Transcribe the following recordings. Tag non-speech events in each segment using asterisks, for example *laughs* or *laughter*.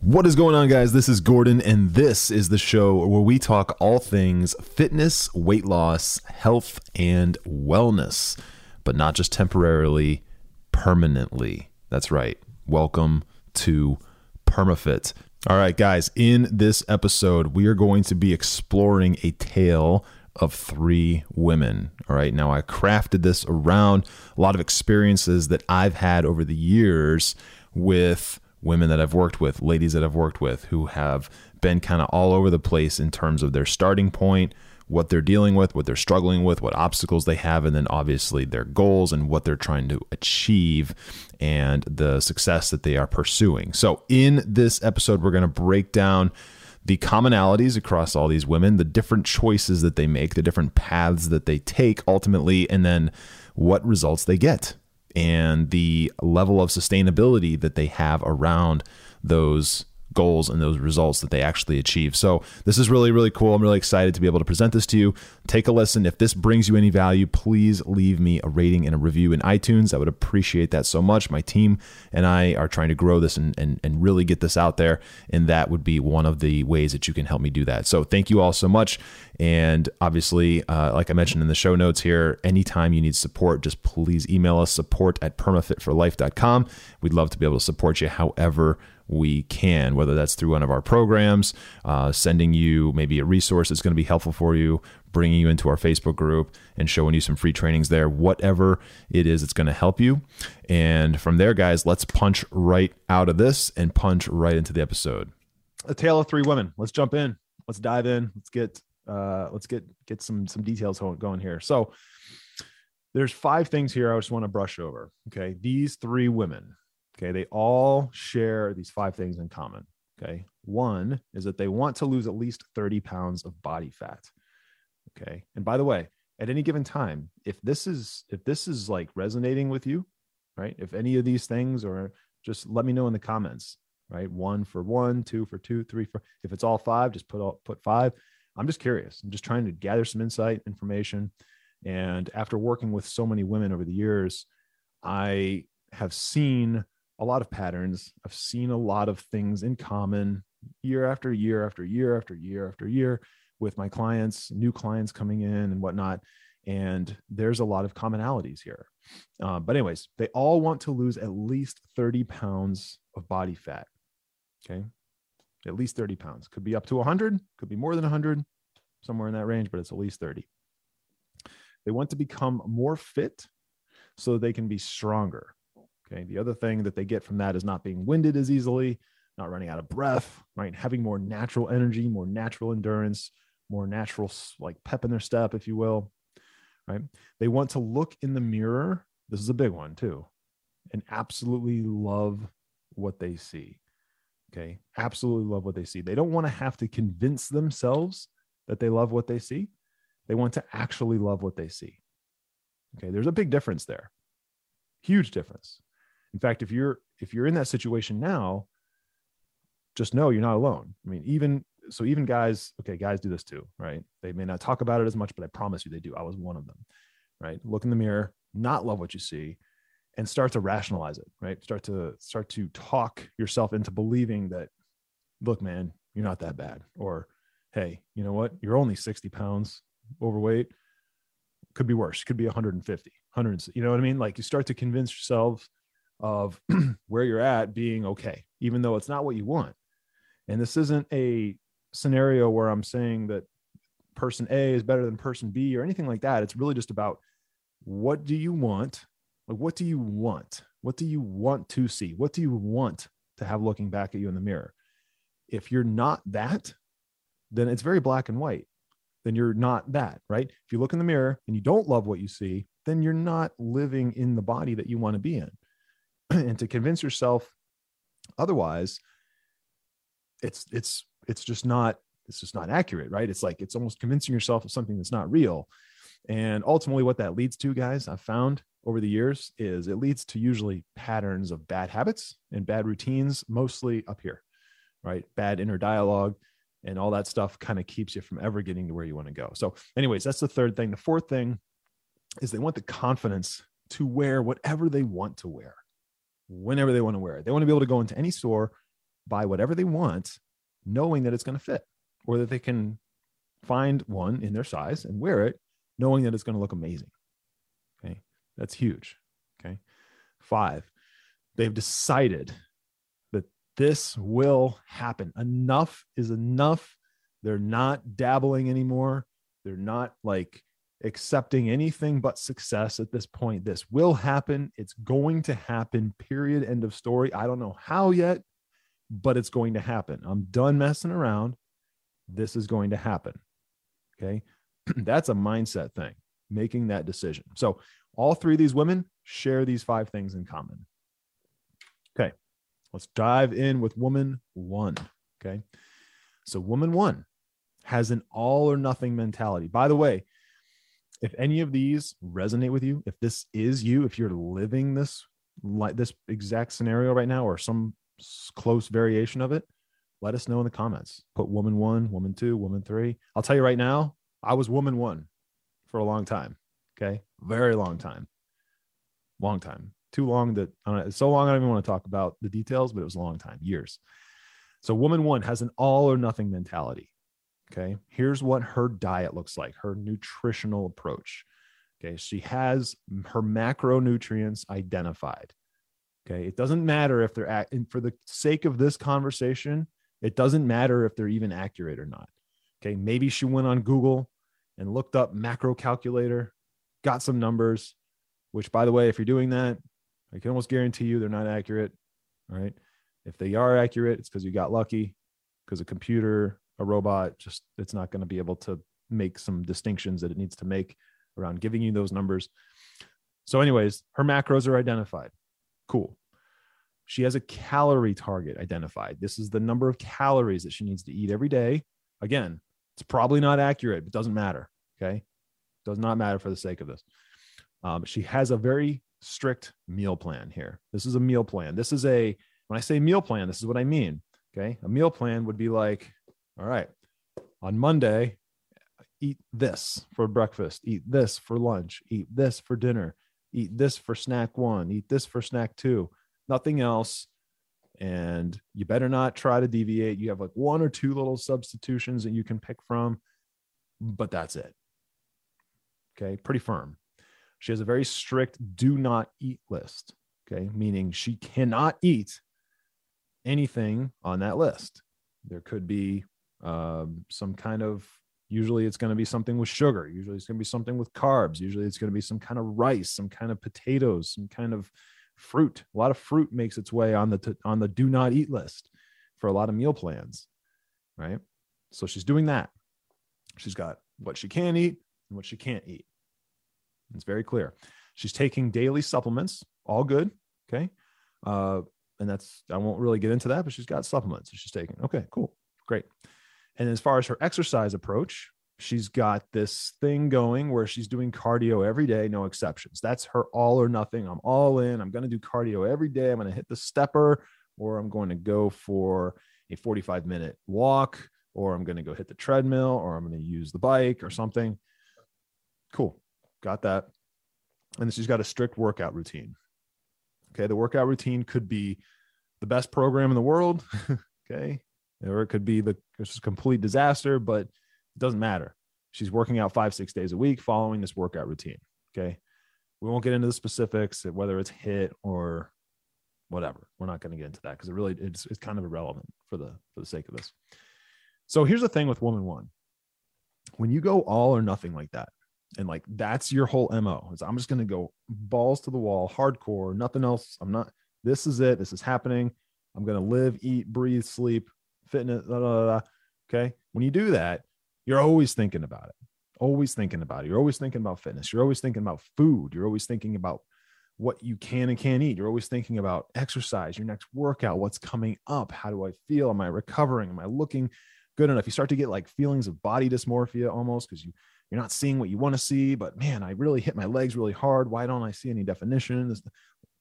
What is going on, guys? This is Gordon, and this is the show where we talk all things fitness, weight loss, health, and wellness, but not just temporarily, permanently. That's right. Welcome to PermaFit. All right, guys, in this episode, we are going to be exploring a tale of three women. All right, now I crafted this around a lot of experiences that I've had over the years with women that I've worked with, ladies that I've worked with who have been kind of all over the place in terms of their starting point, what they're dealing with, what they're struggling with, what obstacles they have, and then obviously their goals and what they're trying to achieve and the success that they are pursuing. So, in this episode, we're going to break down the commonalities across all these women, the different choices that they make, the different paths that they take ultimately, and then what results they get and the level of sustainability that they have around those goals and those results that they actually achieve. So, this is really, really cool. I'm really excited to be able to present this to you. Take a listen. If this brings you any value, please leave me a rating and a review in iTunes. I would appreciate that so much. My team and I are trying to grow this and, and, and really get this out there. And that would be one of the ways that you can help me do that. So, thank you all so much. And obviously, uh, like I mentioned in the show notes here, anytime you need support, just please email us support at permafitforlife.com. We'd love to be able to support you however we can, whether that's through one of our programs, uh, sending you maybe a resource that's going to be helpful for you, bringing you into our Facebook group and showing you some free trainings there, whatever it is that's going to help you. And from there, guys, let's punch right out of this and punch right into the episode. A tale of three women. Let's jump in. Let's dive in. Let's get uh, let's get get some some details going here. So there's five things here I just want to brush over. Okay, these three women Okay. They all share these five things in common. Okay. One is that they want to lose at least 30 pounds of body fat. Okay. And by the way, at any given time, if this is, if this is like resonating with you, right? If any of these things or just let me know in the comments, right? One for one, two for two, three for, if it's all five, just put all, put five. I'm just curious. I'm just trying to gather some insight, information. And after working with so many women over the years, I have seen a lot of patterns. I've seen a lot of things in common year after year after year after year after year with my clients, new clients coming in and whatnot. And there's a lot of commonalities here. Uh, but, anyways, they all want to lose at least 30 pounds of body fat. Okay. At least 30 pounds. Could be up to 100, could be more than 100, somewhere in that range, but it's at least 30. They want to become more fit so they can be stronger. Okay. The other thing that they get from that is not being winded as easily, not running out of breath, right? Having more natural energy, more natural endurance, more natural like pep in their step, if you will. Right. They want to look in the mirror. This is a big one too, and absolutely love what they see. Okay. Absolutely love what they see. They don't want to have to convince themselves that they love what they see. They want to actually love what they see. Okay. There's a big difference there. Huge difference. In fact, if you're if you're in that situation now, just know you're not alone. I mean, even so, even guys, okay, guys do this too, right? They may not talk about it as much, but I promise you they do. I was one of them, right? Look in the mirror, not love what you see, and start to rationalize it, right? Start to start to talk yourself into believing that, look, man, you're not that bad, or hey, you know what? You're only 60 pounds overweight. Could be worse. Could be 150, 100. You know what I mean? Like you start to convince yourself of *clears throat* where you're at being okay, even though it's not what you want. And this isn't a scenario where I'm saying that person A is better than person B or anything like that. It's really just about what do you want? Like, what do you want? What do you want to see? What do you want to have looking back at you in the mirror? if you're not that, then it's very black and white. Then you're not that, right? If you look in the mirror and you don't love what you see, then you're not living in the body that you want to be in. *clears throat* and to convince yourself otherwise, it's it's it's just not it's just not accurate, right? It's like it's almost convincing yourself of something that's not real. And ultimately, what that leads to, guys, I've found over the years is it leads to usually patterns of bad habits and bad routines, mostly up here, right? Bad inner dialogue and all that stuff kind of keeps you from ever getting to where you want to go. So, anyways, that's the third thing. The fourth thing is they want the confidence to wear whatever they want to wear, whenever they want to wear it. They want to be able to go into any store, buy whatever they want, knowing that it's going to fit or that they can find one in their size and wear it, knowing that it's going to look amazing. Okay. That's huge. Okay. Five, they've decided that this will happen. Enough is enough. They're not dabbling anymore. They're not like accepting anything but success at this point. This will happen. It's going to happen, period. End of story. I don't know how yet, but it's going to happen. I'm done messing around. This is going to happen. Okay. *clears throat* That's a mindset thing, making that decision. So, all three of these women share these five things in common. Okay. Let's dive in with woman one. Okay. So, woman one has an all or nothing mentality. By the way, if any of these resonate with you, if this is you, if you're living this like this exact scenario right now or some close variation of it, let us know in the comments. Put woman one, woman two, woman three. I'll tell you right now, I was woman one for a long time. Okay. Very long time. Long time. Too long that it's so long I don't even want to talk about the details, but it was a long time, years. So, woman one has an all or nothing mentality. Okay. Here's what her diet looks like, her nutritional approach. Okay. She has her macronutrients identified. Okay. It doesn't matter if they're at, and for the sake of this conversation, it doesn't matter if they're even accurate or not. Okay. Maybe she went on Google and looked up macro calculator, got some numbers, which, by the way, if you're doing that, I can almost guarantee you they're not accurate. All right. If they are accurate, it's because you got lucky, because a computer a robot just it's not going to be able to make some distinctions that it needs to make around giving you those numbers. So, anyways, her macros are identified. Cool. She has a calorie target identified. This is the number of calories that she needs to eat every day. Again, it's probably not accurate, but doesn't matter. Okay. Does not matter for the sake of this. Um, she has a very strict meal plan here. This is a meal plan. This is a, when I say meal plan, this is what I mean. Okay. A meal plan would be like all right. On Monday, eat this for breakfast, eat this for lunch, eat this for dinner, eat this for snack one, eat this for snack two, nothing else. And you better not try to deviate. You have like one or two little substitutions that you can pick from, but that's it. Okay. Pretty firm. She has a very strict do not eat list. Okay. Meaning she cannot eat anything on that list. There could be um, some kind of usually it's going to be something with sugar usually it's going to be something with carbs usually it's going to be some kind of rice some kind of potatoes some kind of fruit. A lot of fruit makes its way on the t- on the do not eat list for a lot of meal plans right? So she's doing that. She's got what she can eat and what she can't eat. It's very clear. She's taking daily supplements all good okay? Uh, and that's i won't really get into that but she's got supplements that she's taking. Okay cool great and as far as her exercise approach, she's got this thing going where she's doing cardio every day, no exceptions. That's her all or nothing. I'm all in. I'm going to do cardio every day. I'm going to hit the stepper, or I'm going to go for a 45 minute walk, or I'm going to go hit the treadmill, or I'm going to use the bike or something. Cool. Got that. And she's got a strict workout routine. Okay. The workout routine could be the best program in the world. *laughs* okay or it could be the it's a complete disaster, but it doesn't matter. She's working out five, six days a week following this workout routine. Okay. We won't get into the specifics, whether it's HIIT or whatever. We're not going to get into that because it really it's, it's kind of irrelevant for the for the sake of this. So here's the thing with woman one. When you go all or nothing like that, and like that's your whole MO, is I'm just going to go balls to the wall, hardcore, nothing else. I'm not, this is it. This is happening. I'm going to live, eat, breathe, sleep fitness. Blah, blah, blah. Okay. When you do that, you're always thinking about it. Always thinking about it. You're always thinking about fitness. You're always thinking about food. You're always thinking about what you can and can't eat. You're always thinking about exercise, your next workout, what's coming up. How do I feel? Am I recovering? Am I looking good enough? You start to get like feelings of body dysmorphia almost because you you're not seeing what you want to see. But man, I really hit my legs really hard. Why don't I see any definition? This,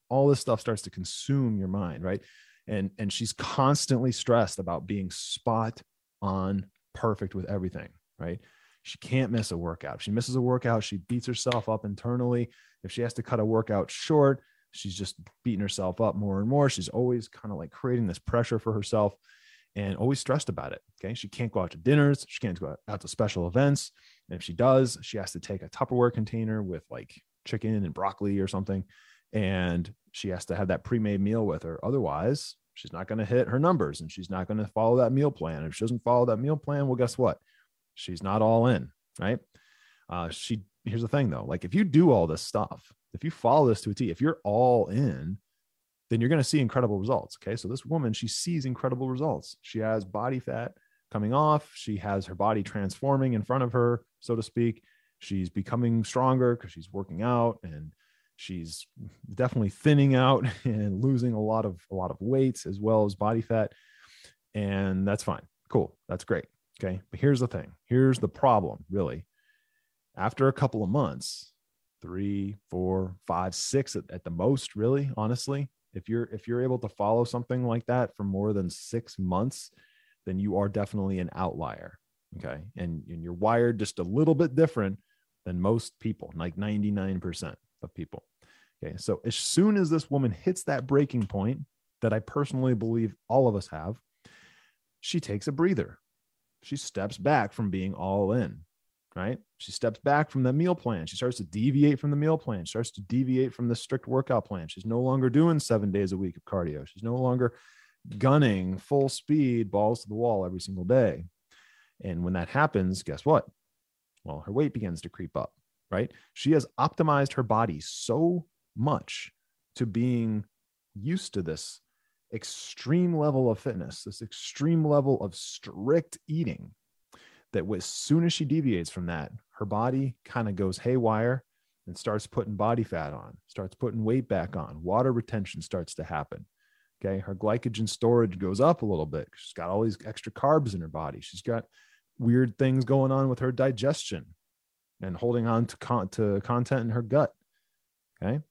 all this stuff starts to consume your mind, right? And and she's constantly stressed about being spot on perfect with everything, right? She can't miss a workout. If she misses a workout, she beats herself up internally. If she has to cut a workout short, she's just beating herself up more and more. She's always kind of like creating this pressure for herself and always stressed about it. Okay. She can't go out to dinners. She can't go out to special events. And if she does, she has to take a Tupperware container with like chicken and broccoli or something. And she has to have that pre made meal with her. Otherwise, she's not going to hit her numbers and she's not going to follow that meal plan. If she doesn't follow that meal plan, well, guess what? She's not all in. Right. Uh, she, here's the thing though like if you do all this stuff, if you follow this to a T, if you're all in, then you're going to see incredible results. Okay. So this woman, she sees incredible results. She has body fat coming off. She has her body transforming in front of her, so to speak. She's becoming stronger because she's working out and she's definitely thinning out *laughs* and losing a lot of a lot of weight as well as body fat. And that's fine. Cool. That's great. Okay. But here's the thing. Here's the problem, really. After a couple of months, three, four, five, six at, at the most, really, honestly, if you're if you're able to follow something like that for more than six months then you are definitely an outlier okay and, and you're wired just a little bit different than most people like 99% of people okay so as soon as this woman hits that breaking point that i personally believe all of us have she takes a breather she steps back from being all in right? She steps back from the meal plan. She starts to deviate from the meal plan. She starts to deviate from the strict workout plan. She's no longer doing seven days a week of cardio. She's no longer gunning full speed, balls to the wall every single day. And when that happens, guess what? Well, her weight begins to creep up, right? She has optimized her body so much to being used to this extreme level of fitness, this extreme level of strict eating that as soon as she deviates from that, her body kind of goes haywire and starts putting body fat on, starts putting weight back on. Water retention starts to happen. Okay. Her glycogen storage goes up a little bit. She's got all these extra carbs in her body. She's got weird things going on with her digestion and holding on to, con- to content in her gut. Okay.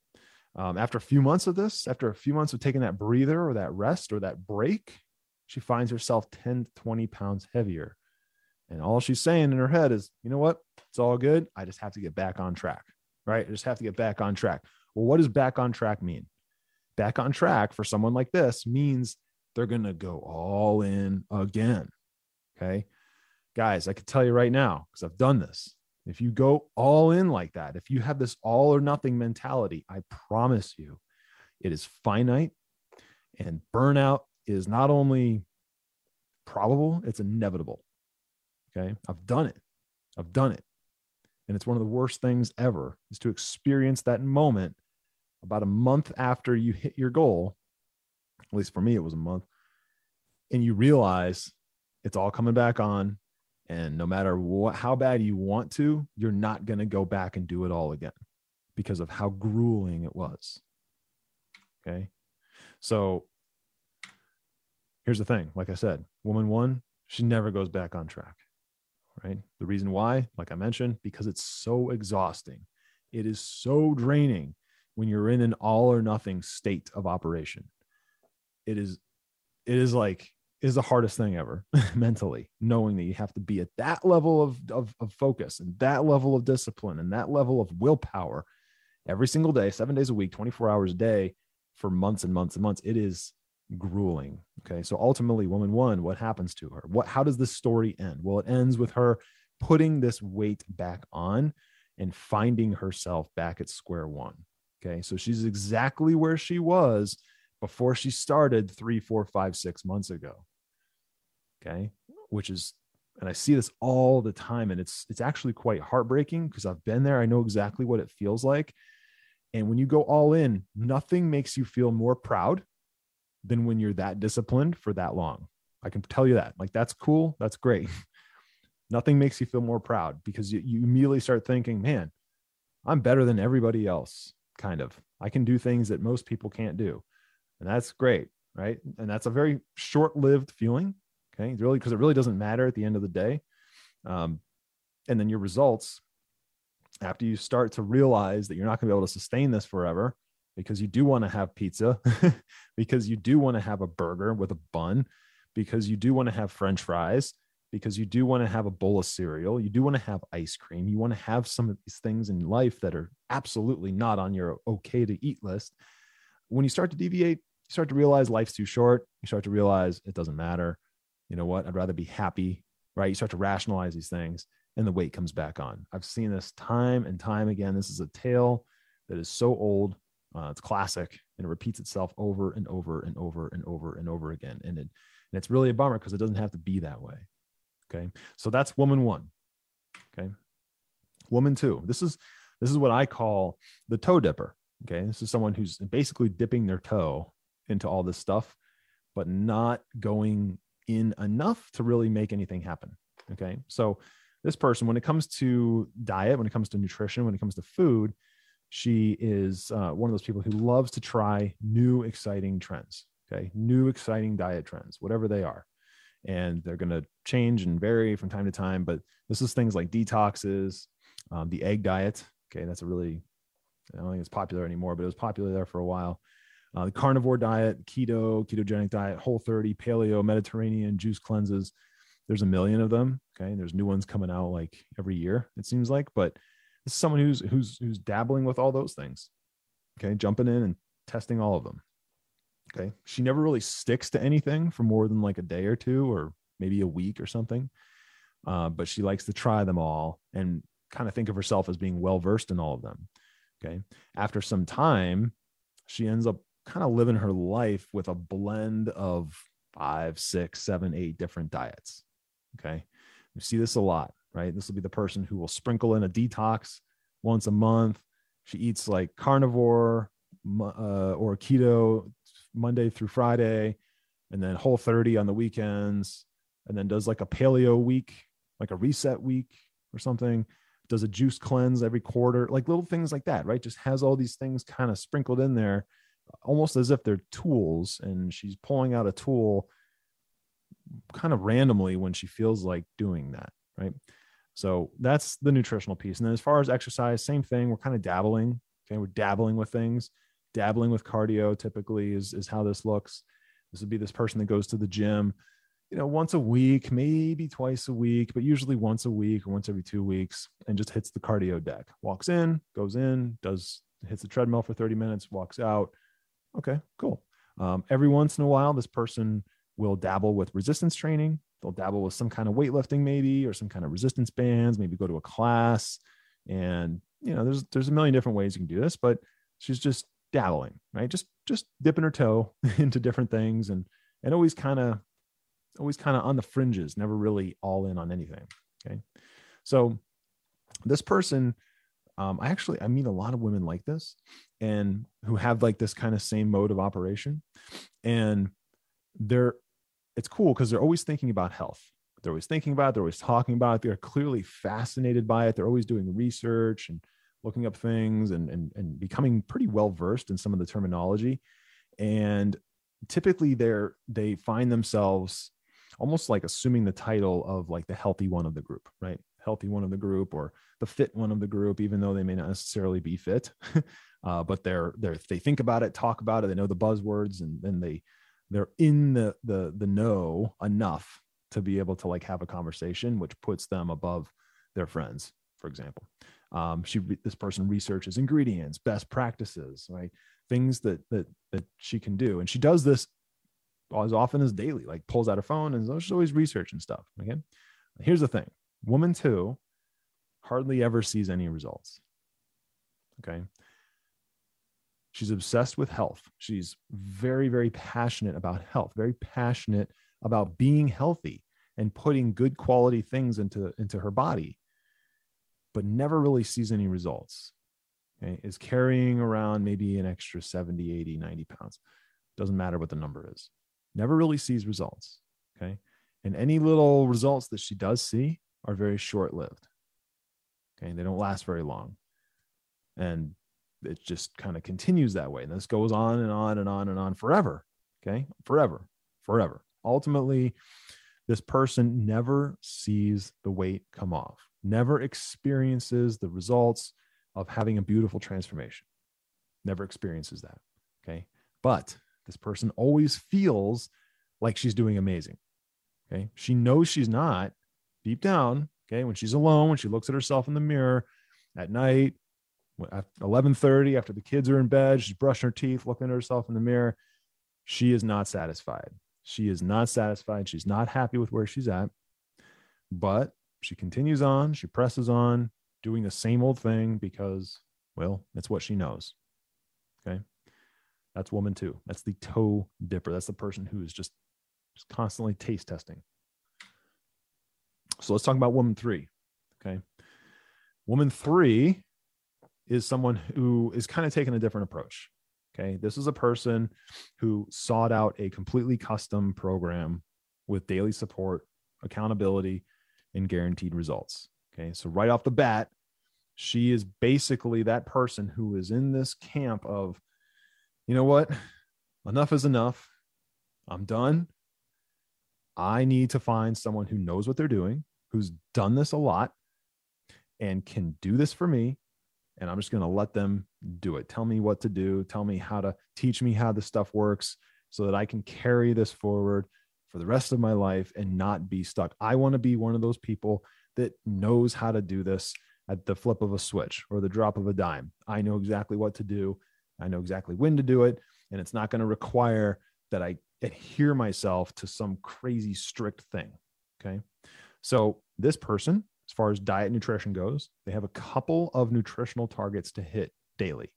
Um, after a few months of this, after a few months of taking that breather or that rest or that break, she finds herself 10 to 20 pounds heavier and all she's saying in her head is, you know what? It's all good. I just have to get back on track, right? I just have to get back on track. Well, what does back on track mean? Back on track for someone like this means they're going to go all in again. Okay. Guys, I can tell you right now, because I've done this. If you go all in like that, if you have this all or nothing mentality, I promise you it is finite and burnout is not only probable, it's inevitable. Okay. I've done it. I've done it. And it's one of the worst things ever is to experience that moment about a month after you hit your goal. At least for me, it was a month. And you realize it's all coming back on. And no matter what, how bad you want to, you're not going to go back and do it all again because of how grueling it was. Okay. So here's the thing like I said, woman one, she never goes back on track right? The reason why, like I mentioned, because it's so exhausting. It is so draining when you're in an all or nothing state of operation. It is, it is like, is the hardest thing ever *laughs* mentally, knowing that you have to be at that level of, of, of focus and that level of discipline and that level of willpower every single day, seven days a week, 24 hours a day for months and months and months. It is grueling. Okay. So ultimately, woman one, what happens to her? What how does this story end? Well, it ends with her putting this weight back on and finding herself back at square one. Okay. So she's exactly where she was before she started three, four, five, six months ago. Okay. Which is and I see this all the time. And it's it's actually quite heartbreaking because I've been there. I know exactly what it feels like. And when you go all in, nothing makes you feel more proud than when you're that disciplined for that long. I can tell you that. Like, that's cool. That's great. *laughs* Nothing makes you feel more proud because you, you immediately start thinking, man, I'm better than everybody else, kind of. I can do things that most people can't do. And that's great. Right. And that's a very short lived feeling. Okay. it's Really, because it really doesn't matter at the end of the day. Um, and then your results, after you start to realize that you're not going to be able to sustain this forever because you do want to have pizza, *laughs* because you do want to have a burger with a bun, because you do want to have french fries, because you do want to have a bowl of cereal, you do want to have ice cream, you want to have some of these things in life that are absolutely not on your okay to eat list. When you start to deviate, you start to realize life's too short. You start to realize it doesn't matter. You know what? I'd rather be happy, right? You start to rationalize these things and the weight comes back on. I've seen this time and time again. This is a tale that is so old. Uh, it's classic and it repeats itself over and over and over and over and over again. And, it, and it's really a bummer because it doesn't have to be that way. Okay. So that's woman one. Okay. Woman two. This is this is what I call the toe dipper. Okay. This is someone who's basically dipping their toe into all this stuff, but not going in enough to really make anything happen. Okay. So this person, when it comes to diet, when it comes to nutrition, when it comes to food, she is uh, one of those people who loves to try new, exciting trends. Okay. New, exciting diet trends, whatever they are. And they're going to change and vary from time to time. But this is things like detoxes, um, the egg diet. Okay. That's a really, I don't think it's popular anymore, but it was popular there for a while uh, the carnivore diet, keto, ketogenic diet, whole 30, paleo, Mediterranean, juice cleanses. There's a million of them. Okay. And there's new ones coming out like every year, it seems like. But this is someone who's who's who's dabbling with all those things. Okay. Jumping in and testing all of them. Okay. She never really sticks to anything for more than like a day or two or maybe a week or something. Uh, but she likes to try them all and kind of think of herself as being well versed in all of them. Okay. After some time, she ends up kind of living her life with a blend of five, six, seven, eight different diets. Okay. You see this a lot, right? This will be the person who will sprinkle in a detox once a month. She eats like carnivore uh, or keto Monday through Friday, and then whole 30 on the weekends, and then does like a paleo week, like a reset week or something. Does a juice cleanse every quarter, like little things like that, right? Just has all these things kind of sprinkled in there almost as if they're tools and she's pulling out a tool kind of randomly when she feels like doing that right? So that's the nutritional piece. And then as far as exercise same thing we're kind of dabbling okay? We're dabbling with things. Dabbling with cardio typically is, is how this looks. This would be this person that goes to the gym you know once a week maybe twice a week but usually once a week or once every two weeks and just hits the cardio deck walks in goes in does hits the treadmill for 30 minutes walks out Okay, cool. Um, every once in a while, this person will dabble with resistance training. They'll dabble with some kind of weightlifting, maybe, or some kind of resistance bands. Maybe go to a class, and you know, there's there's a million different ways you can do this. But she's just dabbling, right? Just just dipping her toe *laughs* into different things, and and always kind of always kind of on the fringes, never really all in on anything. Okay, so this person um, I actually I meet a lot of women like this, and who have like this kind of same mode of operation, and they're it's cool because they're always thinking about health. They're always thinking about it. They're always talking about it. They're clearly fascinated by it. They're always doing research and looking up things and and, and becoming pretty well versed in some of the terminology. And typically, they're they find themselves almost like assuming the title of like the healthy one of the group, right? healthy one of the group or the fit one of the group, even though they may not necessarily be fit. *laughs* uh, but they're they're they think about it, talk about it, they know the buzzwords, and then they they're in the the the know enough to be able to like have a conversation, which puts them above their friends, for example. Um, she this person researches ingredients, best practices, right? Things that that that she can do, and she does this as often as daily. Like pulls out her phone and she's always researching stuff. Okay, here's the thing: Woman two hardly ever sees any results. Okay. She's obsessed with health. She's very, very passionate about health, very passionate about being healthy and putting good quality things into, into her body, but never really sees any results. Okay. Is carrying around maybe an extra 70, 80, 90 pounds. Doesn't matter what the number is. Never really sees results. Okay. And any little results that she does see are very short lived. Okay. They don't last very long. And it just kind of continues that way. And this goes on and on and on and on forever. Okay. Forever, forever. Ultimately, this person never sees the weight come off, never experiences the results of having a beautiful transformation, never experiences that. Okay. But this person always feels like she's doing amazing. Okay. She knows she's not deep down. Okay. When she's alone, when she looks at herself in the mirror at night, at 11:30 after the kids are in bed, she's brushing her teeth, looking at herself in the mirror. She is not satisfied. She is not satisfied. She's not happy with where she's at. But she continues on, she presses on, doing the same old thing because, well, it's what she knows. Okay. That's woman two. That's the toe dipper. That's the person who is just, just constantly taste testing. So let's talk about woman three. Okay. Woman three is someone who is kind of taking a different approach. Okay. This is a person who sought out a completely custom program with daily support, accountability, and guaranteed results. Okay. So, right off the bat, she is basically that person who is in this camp of, you know what? Enough is enough. I'm done. I need to find someone who knows what they're doing, who's done this a lot, and can do this for me and I'm just going to let them do it. Tell me what to do. Tell me how to teach me how this stuff works so that I can carry this forward for the rest of my life and not be stuck. I want to be one of those people that knows how to do this at the flip of a switch or the drop of a dime. I know exactly what to do. I know exactly when to do it. And it's not going to require that I adhere myself to some crazy strict thing. Okay. So this person as far as diet and nutrition goes. They have a couple of nutritional targets to hit daily.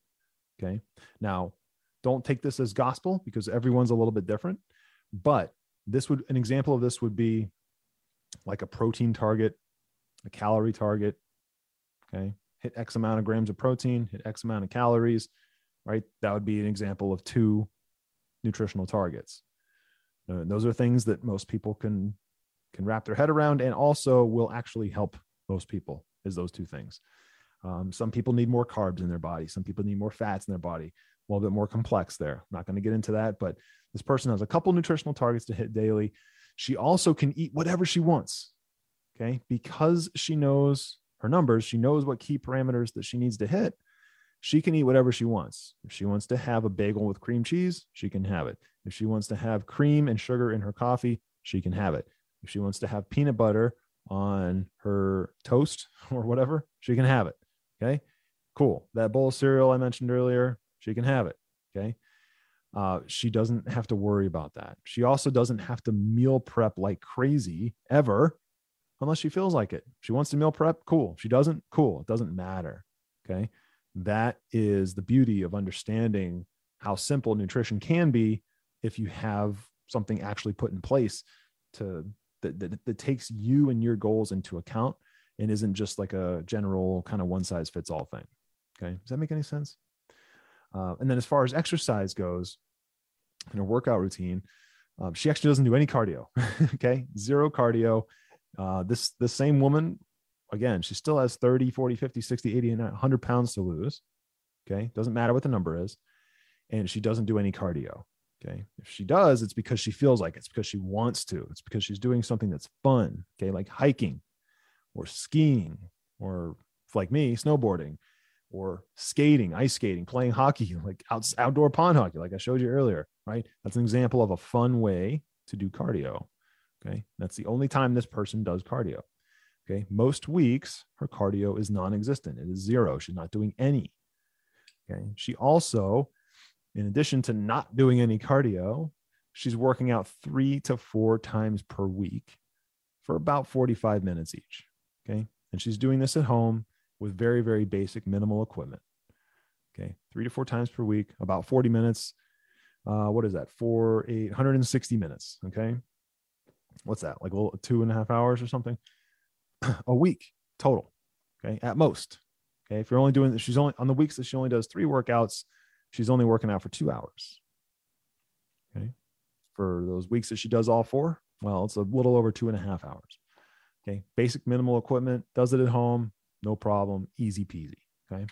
Okay. Now, don't take this as gospel because everyone's a little bit different, but this would, an example of this would be like a protein target, a calorie target. Okay. Hit X amount of grams of protein, hit X amount of calories, right? That would be an example of two nutritional targets. Uh, those are things that most people can can wrap their head around and also will actually help most people is those two things. Um, some people need more carbs in their body. Some people need more fats in their body. A little bit more complex there. I'm not going to get into that but this person has a couple nutritional targets to hit daily. She also can eat whatever she wants okay? Because she knows her numbers she knows what key parameters that she needs to hit she can eat whatever she wants. If she wants to have a bagel with cream cheese, she can have it. If she wants to have cream and sugar in her coffee, she can have it. If she wants to have peanut butter on her toast *laughs* or whatever, she can have it. Okay. Cool. That bowl of cereal I mentioned earlier, she can have it. Okay. Uh, she doesn't have to worry about that. She also doesn't have to meal prep like crazy ever unless she feels like it. She wants to meal prep, cool. She doesn't, cool. It doesn't matter. Okay. That is the beauty of understanding how simple nutrition can be if you have something actually put in place to that, that, that takes you and your goals into account and isn't just like a general kind of one size fits all thing. Okay. Does that make any sense? Uh, and then as far as exercise goes, in her workout routine, um, she actually doesn't do any cardio. *laughs* okay. Zero cardio. Uh, this, the same woman, again, she still has 30, 40, 50, 60, 80, and 100 pounds to lose. Okay. Doesn't matter what the number is. And she doesn't do any cardio. Okay. If she does, it's because she feels like it. it's because she wants to. It's because she's doing something that's fun. Okay. Like hiking or skiing or like me, snowboarding or skating, ice skating, playing hockey, *laughs* like out, outdoor pond hockey, like I showed you earlier. Right. That's an example of a fun way to do cardio. Okay. That's the only time this person does cardio. Okay. Most weeks, her cardio is non existent, it is zero. She's not doing any. Okay. She also in addition to not doing any cardio, she's working out three to four times per week for about 45 minutes each. Okay. And she's doing this at home with very, very basic minimal equipment. Okay. Three to four times per week, about 40 minutes. Uh, what is that? Four, eight, 160 minutes. Okay. What's that? Like a little two and a half hours or something *clears throat* a week total. Okay. At most. Okay. If you're only doing, she's only on the weeks that she only does three workouts, she's only working out for two hours. Okay. For those weeks that she does all four, Well, it's a little over two and a half hours. Okay. Basic minimal equipment, does it at home, no problem, easy peasy. Okay.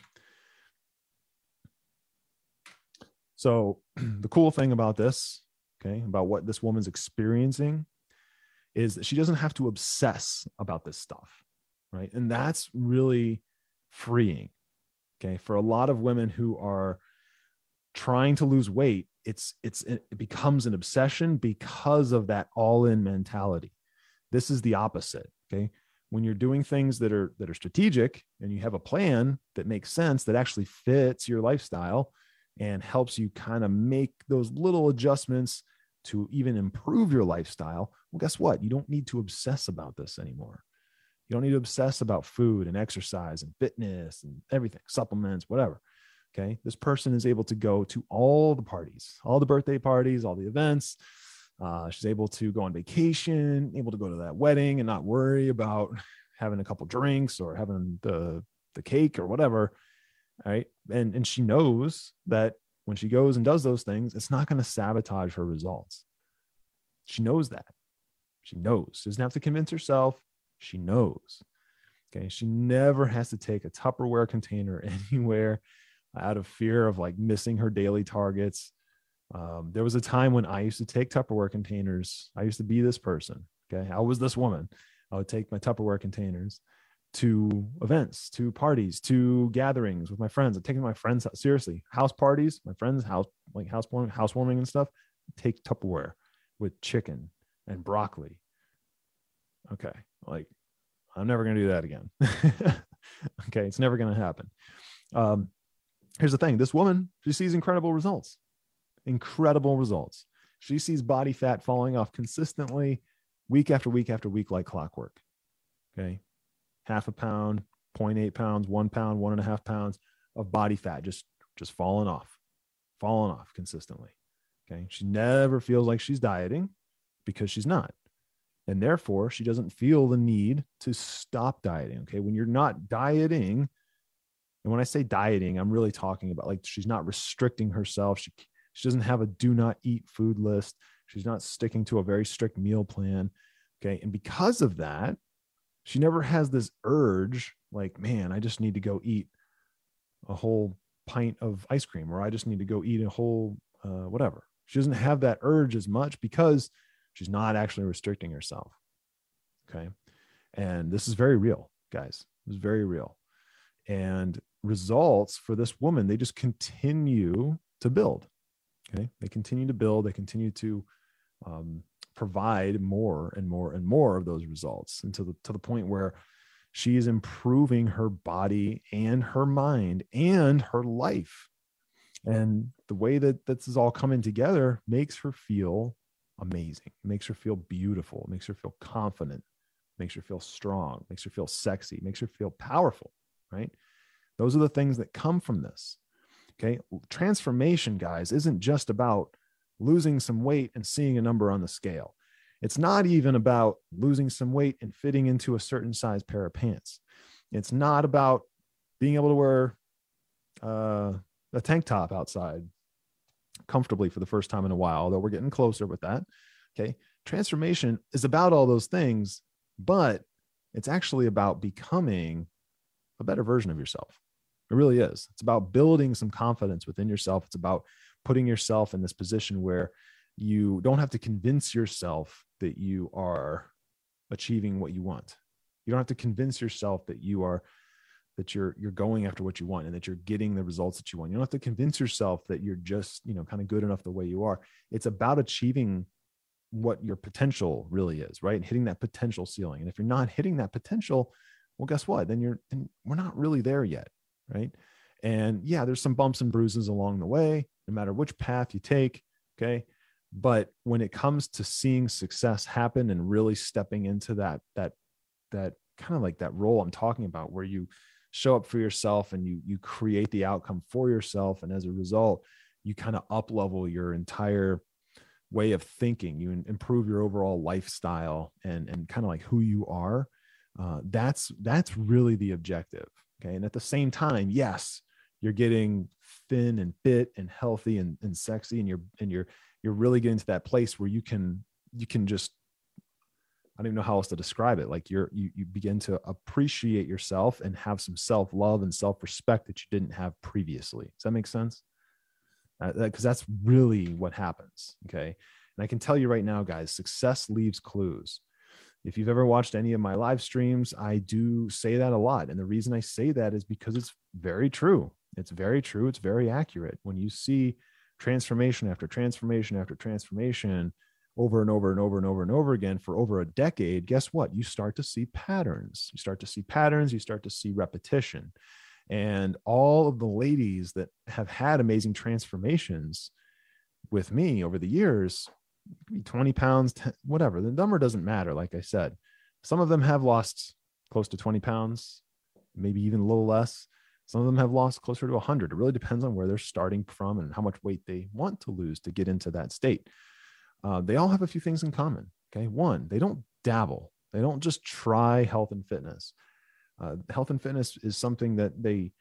So, *clears throat* the cool thing about this, okay, about what this woman's experiencing is that she doesn't have to obsess about this stuff. Right. And that's really freeing. Okay. For a lot of women who are trying to lose weight, it's, it's, it becomes an obsession because of that all in mentality. This is the opposite. Okay. When you're doing things that are, that are strategic and you have a plan that makes sense, that actually fits your lifestyle and helps you kind of make those little adjustments to even improve your lifestyle. Well, guess what? You don't need to obsess about this anymore. You don't need to obsess about food and exercise and fitness and everything, supplements, whatever. Okay. This person is able to go to all the parties, all the birthday parties, all the events. Uh, she's able to go on vacation, able to go to that wedding and not worry about having a couple drinks or having the, the cake or whatever. Right. And, and she knows that when she goes and does those things, it's not going to sabotage her results. She knows that. She knows. She doesn't have to convince herself. She knows. Okay. She never has to take a Tupperware container *laughs* anywhere out of fear of like missing her daily targets. Um, there was a time when I used to take Tupperware containers. I used to be this person. Okay. I was this woman. I would take my Tupperware containers to events, to parties, to gatherings with my friends. I'm taking my friends seriously. House parties, my friends' house, like housewarming, housewarming and stuff. Take Tupperware with chicken and broccoli. Okay. Like, I'm never to do that again. *laughs* okay. It's never to happen. Um, here's the thing this woman, she sees incredible results, incredible results. She sees body fat falling off consistently week after week after week, like clockwork. Okay. Half a pound, 0.8 pounds, one pound, one and a half pounds of body fat just, just falling off, falling off consistently. Okay. She never feels like she's dieting because she's not. And therefore, she doesn't feel the need to stop dieting. Okay. When you're not dieting, and when I say dieting, I'm really talking about like she's not restricting herself. She, she doesn't have a do not eat food list. She's not sticking to a very strict meal plan. Okay. And because of that, she never has this urge like, man, I just need to go eat a whole pint of ice cream or I just need to go eat a whole uh, whatever. She doesn't have that urge as much because she's not actually restricting herself. Okay. And this is very real, guys. It's very real. And results for this woman, they just continue to build. Okay. They continue to build, they continue to um, provide more and more and more of those results and to the, to the point where she is improving her body and her mind and her life. And the way that this is all coming together makes her feel amazing. It makes her feel beautiful. It makes her feel confident. It makes her feel strong. Makes her feel sexy. Makes her feel powerful. Right. Those are the things that come from this. Okay. Transformation, guys, isn't just about losing some weight and seeing a number on the scale. It's not even about losing some weight and fitting into a certain size pair of pants. It's not about being able to wear uh, a tank top outside comfortably for the first time in a while, although we're getting closer with that. Okay. Transformation is about all those things, but it's actually about becoming a better version of yourself. It really is. It's about building some confidence within yourself. It's about putting yourself in this position where you don't have to convince yourself that you are achieving what you want. You don't have to convince yourself that you are that you're you're going after what you want and that you're getting the results that you want. You don't have to convince yourself that you're just, you know, kind of good enough the way you are. It's about achieving what your potential really is, right? And hitting that potential ceiling. And if you're not hitting that potential, well, guess what? Then you're then we're not really there yet right? And yeah, there's some bumps and bruises along the way, no matter which path you take. Okay. But when it comes to seeing success happen and really stepping into that, that, that kind of like that role I'm talking about, where you show up for yourself and you you create the outcome for yourself, and as a result, you kind of up level your entire way of thinking. You improve your overall lifestyle and and kind of like who you are. Uh, that's that's really the objective Okay. And at the same time, yes, you're getting thin and fit and healthy and, and sexy and you're and you're you're really getting to that place where you can you can just I don't even know how else to describe it. Like you're you you begin to appreciate yourself and have some self love and self respect that you didn't have previously. Does that make sense? Because uh, that, that's really what happens. Okay, and I can tell you right now, guys, success leaves clues. If you've ever watched any of my live streams, I do say that a lot, and the reason I say that is because it's very true. It's very true. It's very accurate. When you see transformation after transformation after transformation over and over and over and over and over again for over a decade, guess what? You start to see patterns. You start to see patterns, you start to see repetition. And all of the ladies that have had amazing transformations with me over the years, 20 pounds, 10, whatever, the number doesn't matter. Like I said, some of them have lost close to 20 pounds, maybe even a little less. Some of them have lost closer to 100. It really depends on where they're starting from and how much weight they want to lose to get into that state uh, they all have a few things in common. Okay. One, they don't dabble, they don't just try health and fitness. Uh, health and fitness is something that they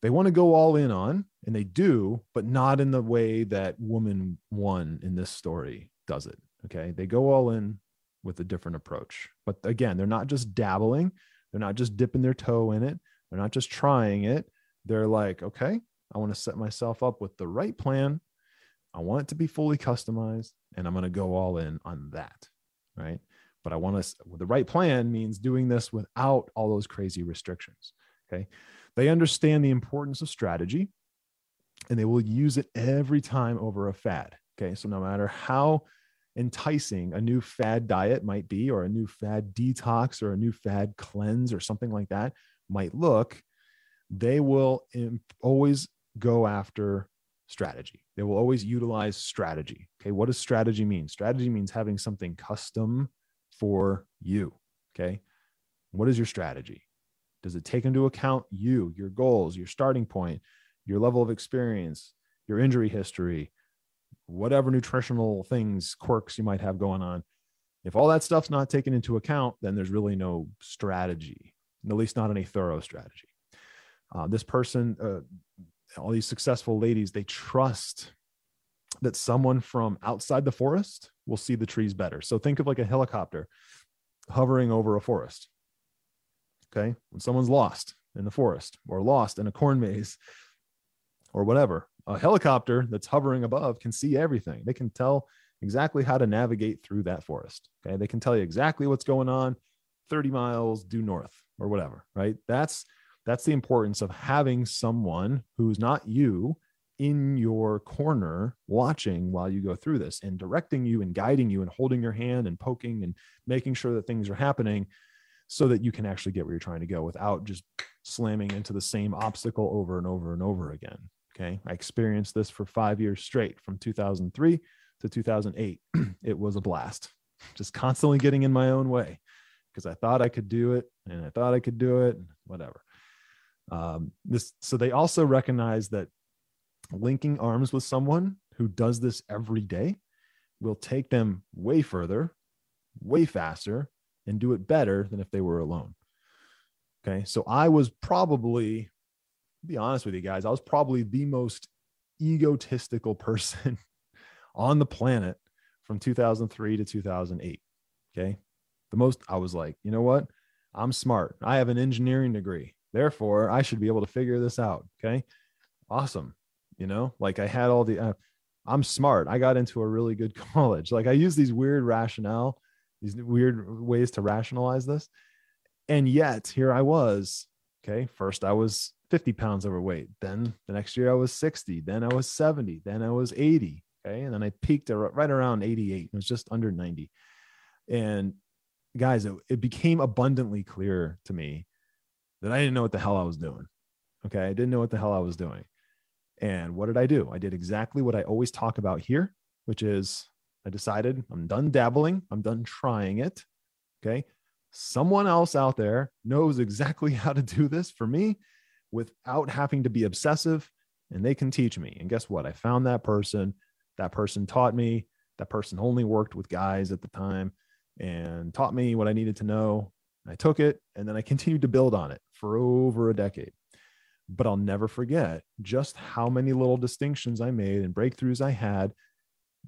they want to go all in on and they do but not in the way that woman one in this story does it okay they go all in with a different approach but again they're not just dabbling they're not just dipping their toe in it they're not just trying it they're like okay i want to set myself up with the right plan I want it to be fully customized and I'm going to go all in on that. Right. But I want to, the right plan means doing this without all those crazy restrictions. Okay. They understand the importance of strategy and they will use it every time over a fad. Okay. So no matter how enticing a new fad diet might be, or a new fad detox, or a new fad cleanse, or something like that might look, they will always go after strategy. They will always utilize strategy. Okay. What does strategy mean? Strategy means having something custom for you. Okay. What is your strategy? Does it take into account you, your goals, your starting point, your level of experience, your injury history, whatever nutritional things, quirks you might have going on? If all that stuff's not taken into account, then there's really no strategy, at least not any thorough strategy. Uh, this person, uh, all these successful ladies, they trust that someone from outside the forest will see the trees better. So think of like a helicopter hovering over a forest. Okay. When someone's lost in the forest or lost in a corn maze or whatever, a helicopter that's hovering above can see everything. They can tell exactly how to navigate through that forest. Okay. They can tell you exactly what's going on 30 miles due north or whatever. Right. That's that's the importance of having someone who's not you in your corner watching while you go through this and directing you and guiding you and holding your hand and poking and making sure that things are happening so that you can actually get where you're trying to go without just slamming into the same obstacle over and over and over again. Okay. I experienced this for five years straight from 2003 to 2008. *clears throat* it was a blast, just constantly getting in my own way because I thought I could do it and I thought I could do it, whatever. Um, this so they also recognize that linking arms with someone who does this every day will take them way further, way faster, and do it better than if they were alone. Okay, so I was probably, be honest with you guys, I was probably the most egotistical *laughs* person on the planet from 2003 to 2008. Okay, the most I was like, you know what? I'm smart. I have an engineering degree. Therefore, I should be able to figure this out. Okay. Awesome. You know, like I had all the, uh, I'm smart. I got into a really good *laughs* college. Like I use these weird rationale, these weird ways to rationalize this. And yet here I was. Okay. First, I was 50 pounds overweight. Then the next year I was 60. Then I was 70. Then I was 80. Okay. And then I peaked right around 88. It was just under 90. And guys, it, it became abundantly clear to me that I didn't know what the hell I was doing. Okay. I didn't know what the hell I was doing. And what did I do? I did exactly what I always talk about here, which is I decided I'm done dabbling, I'm done trying it. Okay. Someone else out there knows exactly *laughs* how to do this for me without having to be obsessive, and they can teach me. And guess what? I found that person. That person taught me. That person only worked with guys at the time and taught me what I needed to know. I took it and then I continued to build on it for over a decade. But I'll never forget just how many little distinctions I made and breakthroughs I had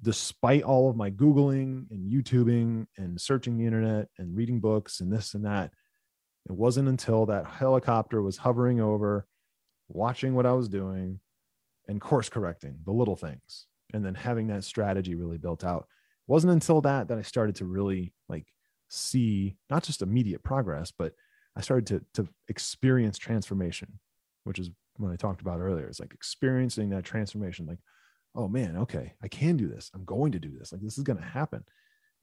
despite all of my Googling and YouTubing and searching the internet and reading books and this and that, it wasn't until that helicopter was hovering over, watching what I was doing and course correcting the little things and then having that strategy really built out. Wasn't until that that I started to really like see not just immediate progress, but I started to, to experience transformation, which is what I talked about earlier. It's like experiencing that transformation, like, oh man, okay, I can do this. I'm going to do this. Like this is going to happen.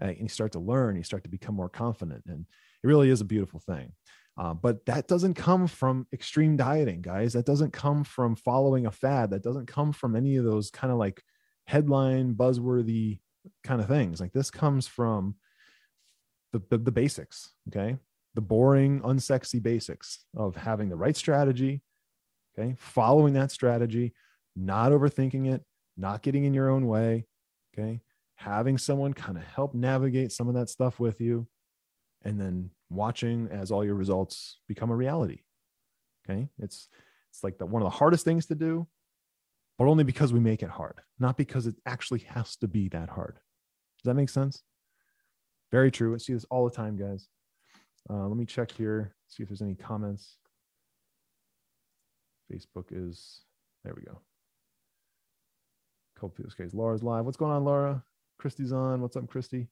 And you start to learn, you start to become more confident. And it really is a beautiful thing. Uh, but that doesn't come from extreme dieting, guys. That doesn't come from following a fad. That doesn't come from any of those kind of like headline buzzworthy kind of things. Like this comes from the, the, the basics. Okay. The boring, unsexy basics of having the right strategy. Okay. Following that strategy, not overthinking it, not getting in your own way. Okay. Having someone kind of help navigate some of that stuff with you and then watching as all your results become a reality. Okay. It's, it's like the, one of the hardest things to do, but only because we make it hard, not because it actually has to be that hard. Does that make sense? Very true. I see this all the time, guys. Uh, let me check here, see if there's any comments. Facebook is, there we go. Couple people, okay, Laura's live. What's going on, Laura? Christy's on. What's up, Christy?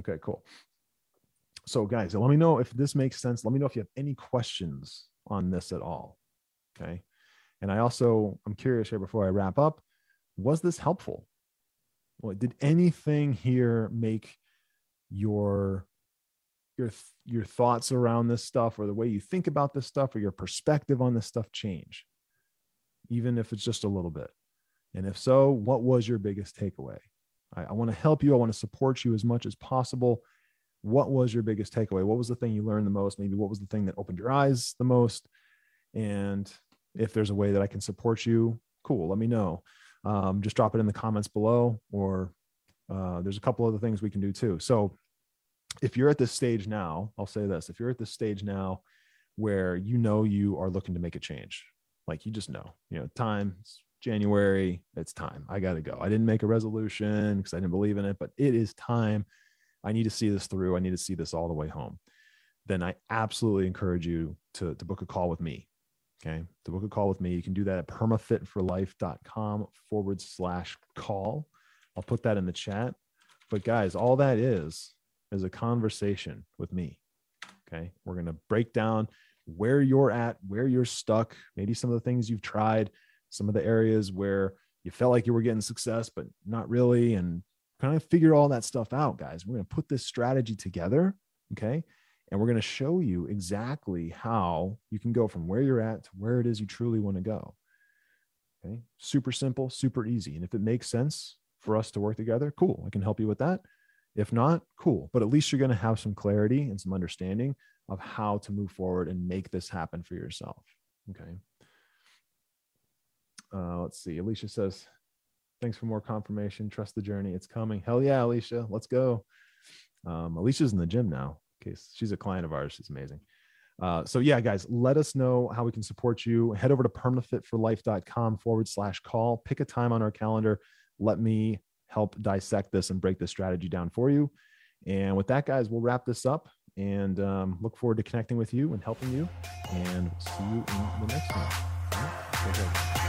Okay, cool. So, guys, let me know if this makes sense. Let me know if you have any questions on this at all. Okay. And I also, I'm curious here before I wrap up, was this helpful? Well, did anything here make your your your thoughts around this stuff or the way you think about this stuff or your perspective on this stuff change? Even if it's just a little bit. And if so what was your biggest takeaway? I, I want to help you. I want to support you as much as possible. What was your biggest takeaway? What was the thing you learned the most? Maybe what was the thing that opened your eyes the most? And if there's a way that i can support you cool let me know um, just drop it in the comments below or uh, there's a couple other things we can do too. So if you're at this stage now, I'll say this if you're at this stage now where you know you are looking to make a change, like you just know, you know, time, January, it's time. I got to go. I didn't make a resolution because I didn't believe in it, but it is time. I need to see this through. I need to see this all the way home. Then I absolutely encourage you to, to book a call with me. Okay. To book a call with me, you can do that at permafitforlife.com forward slash call. I'll put that in the chat. But guys, all that is is a conversation with me. Okay. We're going to break down where you're at, where you're stuck, maybe some of the things you've tried, some of the areas where you felt like you were getting success, but not really, and kind of figure all that stuff out, guys. We're going to put this strategy together. Okay. And we're going to show you exactly how you can go from where you're at to where it is you truly want to go. Okay. Super simple, super easy. And if it makes sense, for us to work together, cool. I can help you with that. If not, cool. But at least you're going to have some clarity and some understanding of how to move forward and make this happen for yourself. Okay. Uh, let's see. Alicia says, thanks for more confirmation. Trust the journey. It's coming. Hell yeah, Alicia. Let's go. Um, Alicia's in the gym now. Okay. She's a client of ours. She's amazing. Uh, so yeah, guys, let us know how we can support you. Head over to permafitforlife.com forward slash call. Pick a time on our calendar let me help dissect this and break this strategy down for you. And with that, guys, we'll wrap this up and um, look forward to connecting with you and helping you. And see you in the next one.